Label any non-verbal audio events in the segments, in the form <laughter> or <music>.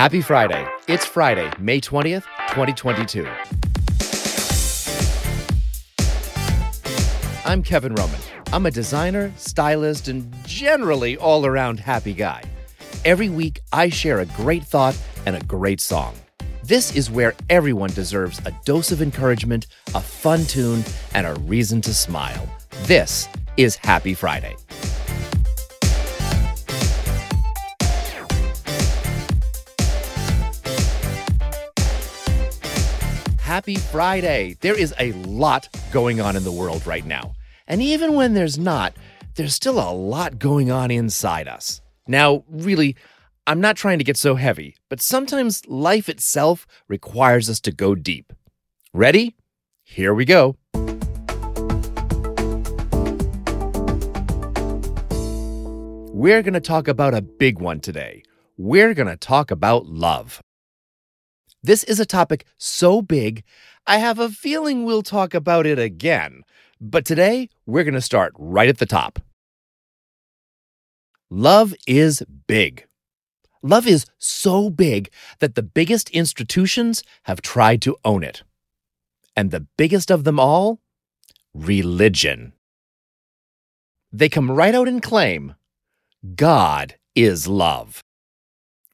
Happy Friday. It's Friday, May 20th, 2022. I'm Kevin Roman. I'm a designer, stylist, and generally all around happy guy. Every week, I share a great thought and a great song. This is where everyone deserves a dose of encouragement, a fun tune, and a reason to smile. This is Happy Friday. Happy Friday. There is a lot going on in the world right now. And even when there's not, there's still a lot going on inside us. Now, really, I'm not trying to get so heavy, but sometimes life itself requires us to go deep. Ready? Here we go. We're going to talk about a big one today. We're going to talk about love. This is a topic so big, I have a feeling we'll talk about it again. But today, we're going to start right at the top. Love is big. Love is so big that the biggest institutions have tried to own it. And the biggest of them all? Religion. They come right out and claim God is love.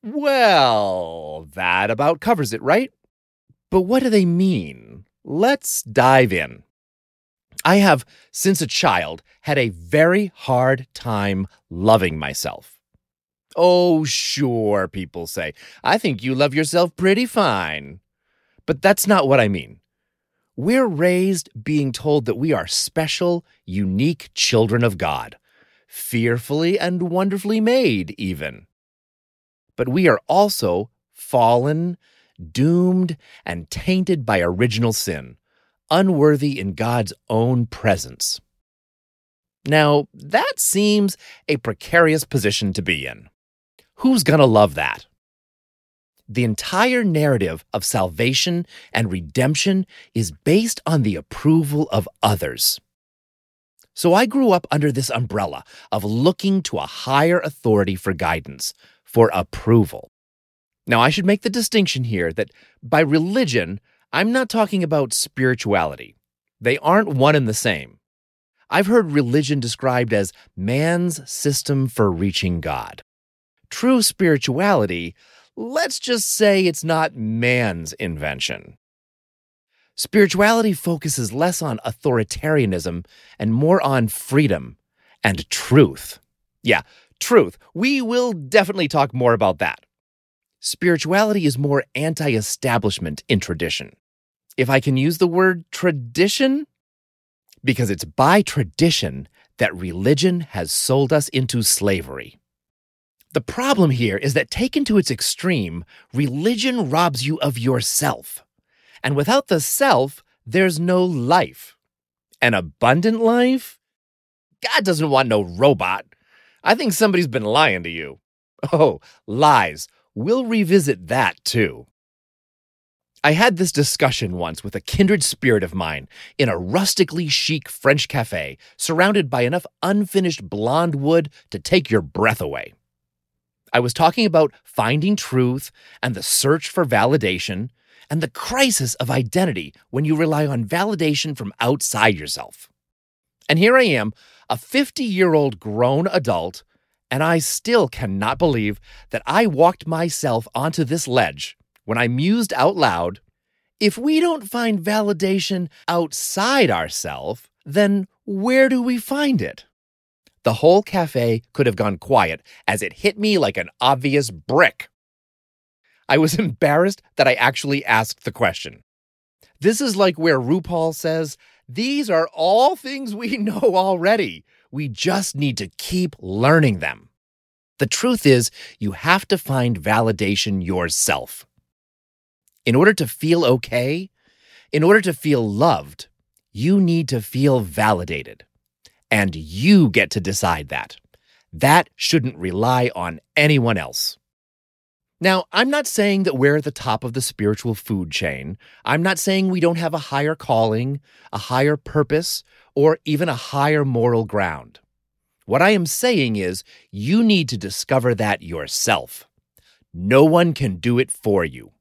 Well, that about covers it, right? But what do they mean? Let's dive in. I have, since a child, had a very hard time loving myself. Oh, sure, people say. I think you love yourself pretty fine. But that's not what I mean. We're raised being told that we are special, unique children of God, fearfully and wonderfully made, even but we are also fallen, doomed, and tainted by original sin, unworthy in God's own presence. Now, that seems a precarious position to be in. Who's going to love that? The entire narrative of salvation and redemption is based on the approval of others. So I grew up under this umbrella of looking to a higher authority for guidance, for approval. Now, I should make the distinction here that by religion, I'm not talking about spirituality. They aren't one and the same. I've heard religion described as man's system for reaching God. True spirituality, let's just say it's not man's invention. Spirituality focuses less on authoritarianism and more on freedom and truth. Yeah, Truth, we will definitely talk more about that. Spirituality is more anti establishment in tradition. If I can use the word tradition, because it's by tradition that religion has sold us into slavery. The problem here is that taken to its extreme, religion robs you of yourself. And without the self, there's no life. An abundant life? God doesn't want no robot I think somebody's been lying to you. Oh, lies. We'll revisit that too. I had this discussion once with a kindred spirit of mine in a rustically chic French cafe surrounded by enough unfinished blonde wood to take your breath away. I was talking about finding truth and the search for validation and the crisis of identity when you rely on validation from outside yourself. And here I am, a 50 year old grown adult, and I still cannot believe that I walked myself onto this ledge when I mused out loud if we don't find validation outside ourselves, then where do we find it? The whole cafe could have gone quiet as it hit me like an obvious brick. I was <laughs> embarrassed that I actually asked the question. This is like where RuPaul says, these are all things we <laughs> know already. We just need to keep learning them. The truth is, you have to find validation yourself. In order to feel okay, in order to feel loved, you need to feel validated. And you get to decide that. That shouldn't rely on anyone else. Now, I'm not saying that we're at the top of the spiritual food chain. I'm not saying we don't have a higher calling, a higher purpose, or even a higher moral ground. What I am saying is you need to discover that yourself. No one can do it for you.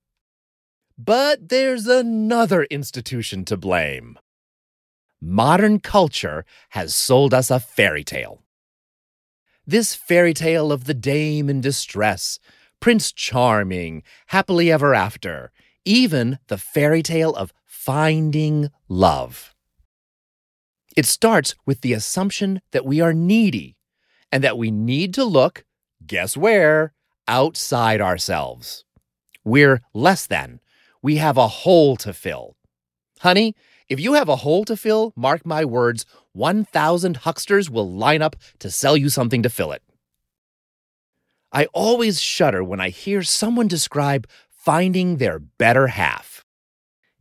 But there's another institution to blame. Modern culture has sold us a fairy tale. This fairy tale of the dame in distress, Prince Charming, happily ever after, even the fairy tale of finding love. It starts with the assumption that we are needy and that we need to look, guess where, outside ourselves. We're less than. We have a hole to fill. Honey, if you have a hole to fill, mark my words, 1,000 hucksters will line up to sell you something to fill it. I always shudder when I hear someone describe finding their better half.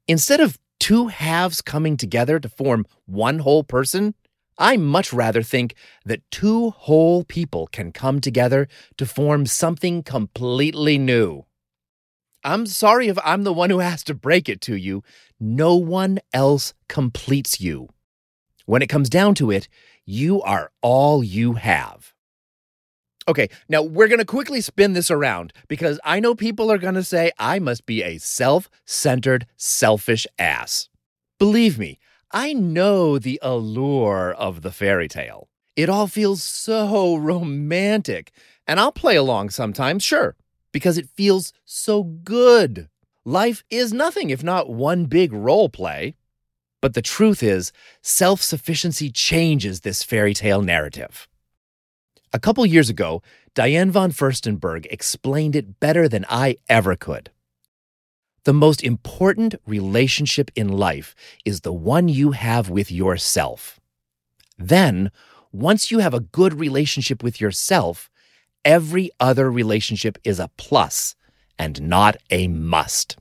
Instead of two halves coming together to form one whole person, I much rather think that two whole people can come together to form something completely new. I'm sorry if I'm the one who has to break it to you. No one else completes you. When it comes down to it, you are all you have. Okay, now we're going to quickly spin this around because I know people are going to say I must be a self centered, selfish ass. Believe me, I know the allure of the fairy tale. It all feels so romantic, and I'll play along sometimes, sure, because it feels so good. Life is nothing if not one big role play. But the truth is, self sufficiency changes this fairy tale narrative. A couple years ago, Diane von Furstenberg explained it better than I ever could. The most important relationship in life is the one you have with yourself. Then, once you have a good relationship with yourself, every other relationship is a plus and not a must.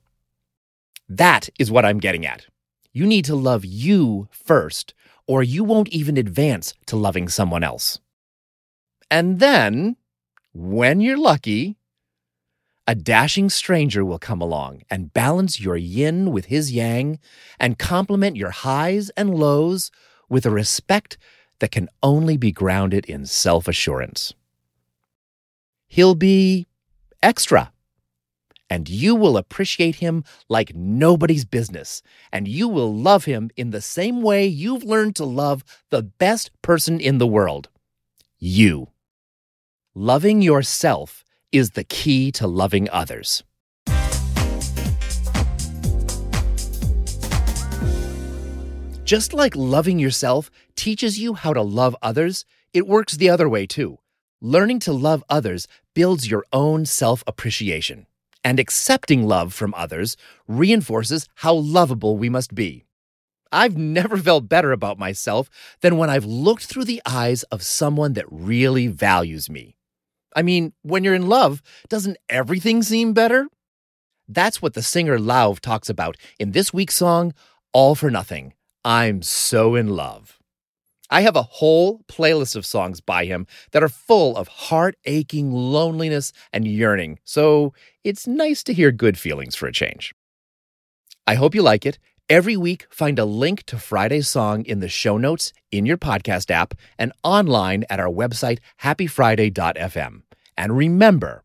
That is what I'm getting at. You need to love you first, or you won't even advance to loving someone else. And then, when you're lucky, a dashing stranger will come along and balance your yin with his yang and complement your highs and lows with a respect that can only be grounded in self assurance. He'll be extra, and you will appreciate him like nobody's business, and you will love him in the same way you've learned to love the best person in the world you. Loving yourself is the key to loving others. Just like loving yourself teaches you how to love others, it works the other way too. Learning to love others builds your own self appreciation, and accepting love from others reinforces how lovable we must be. I've never felt better about myself than when I've looked through the eyes of someone that really values me. I mean, when you're in love, doesn't everything seem better? That's what the singer Lauv talks about in this week's song, All for Nothing. I'm so in love. I have a whole playlist of songs by him that are full of heart aching loneliness and yearning, so it's nice to hear good feelings for a change. I hope you like it. Every week, find a link to Friday's song in the show notes in your podcast app and online at our website, happyfriday.fm. And remember,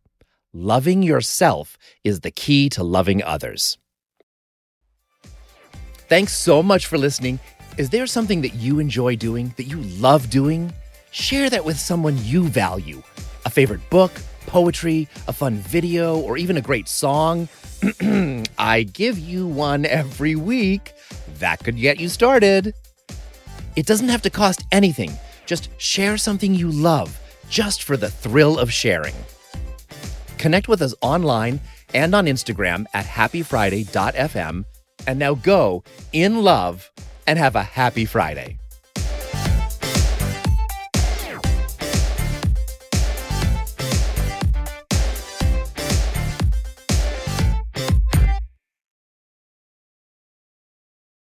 loving yourself is the key to loving others. Thanks so much for listening. Is there something that you enjoy doing, that you love doing? Share that with someone you value. A favorite book, poetry, a fun video, or even a great song. <clears throat> I give you one every week. That could get you started. It doesn't have to cost anything. Just share something you love, just for the thrill of sharing. Connect with us online and on Instagram at happyfriday.fm. And now go in love and have a happy Friday.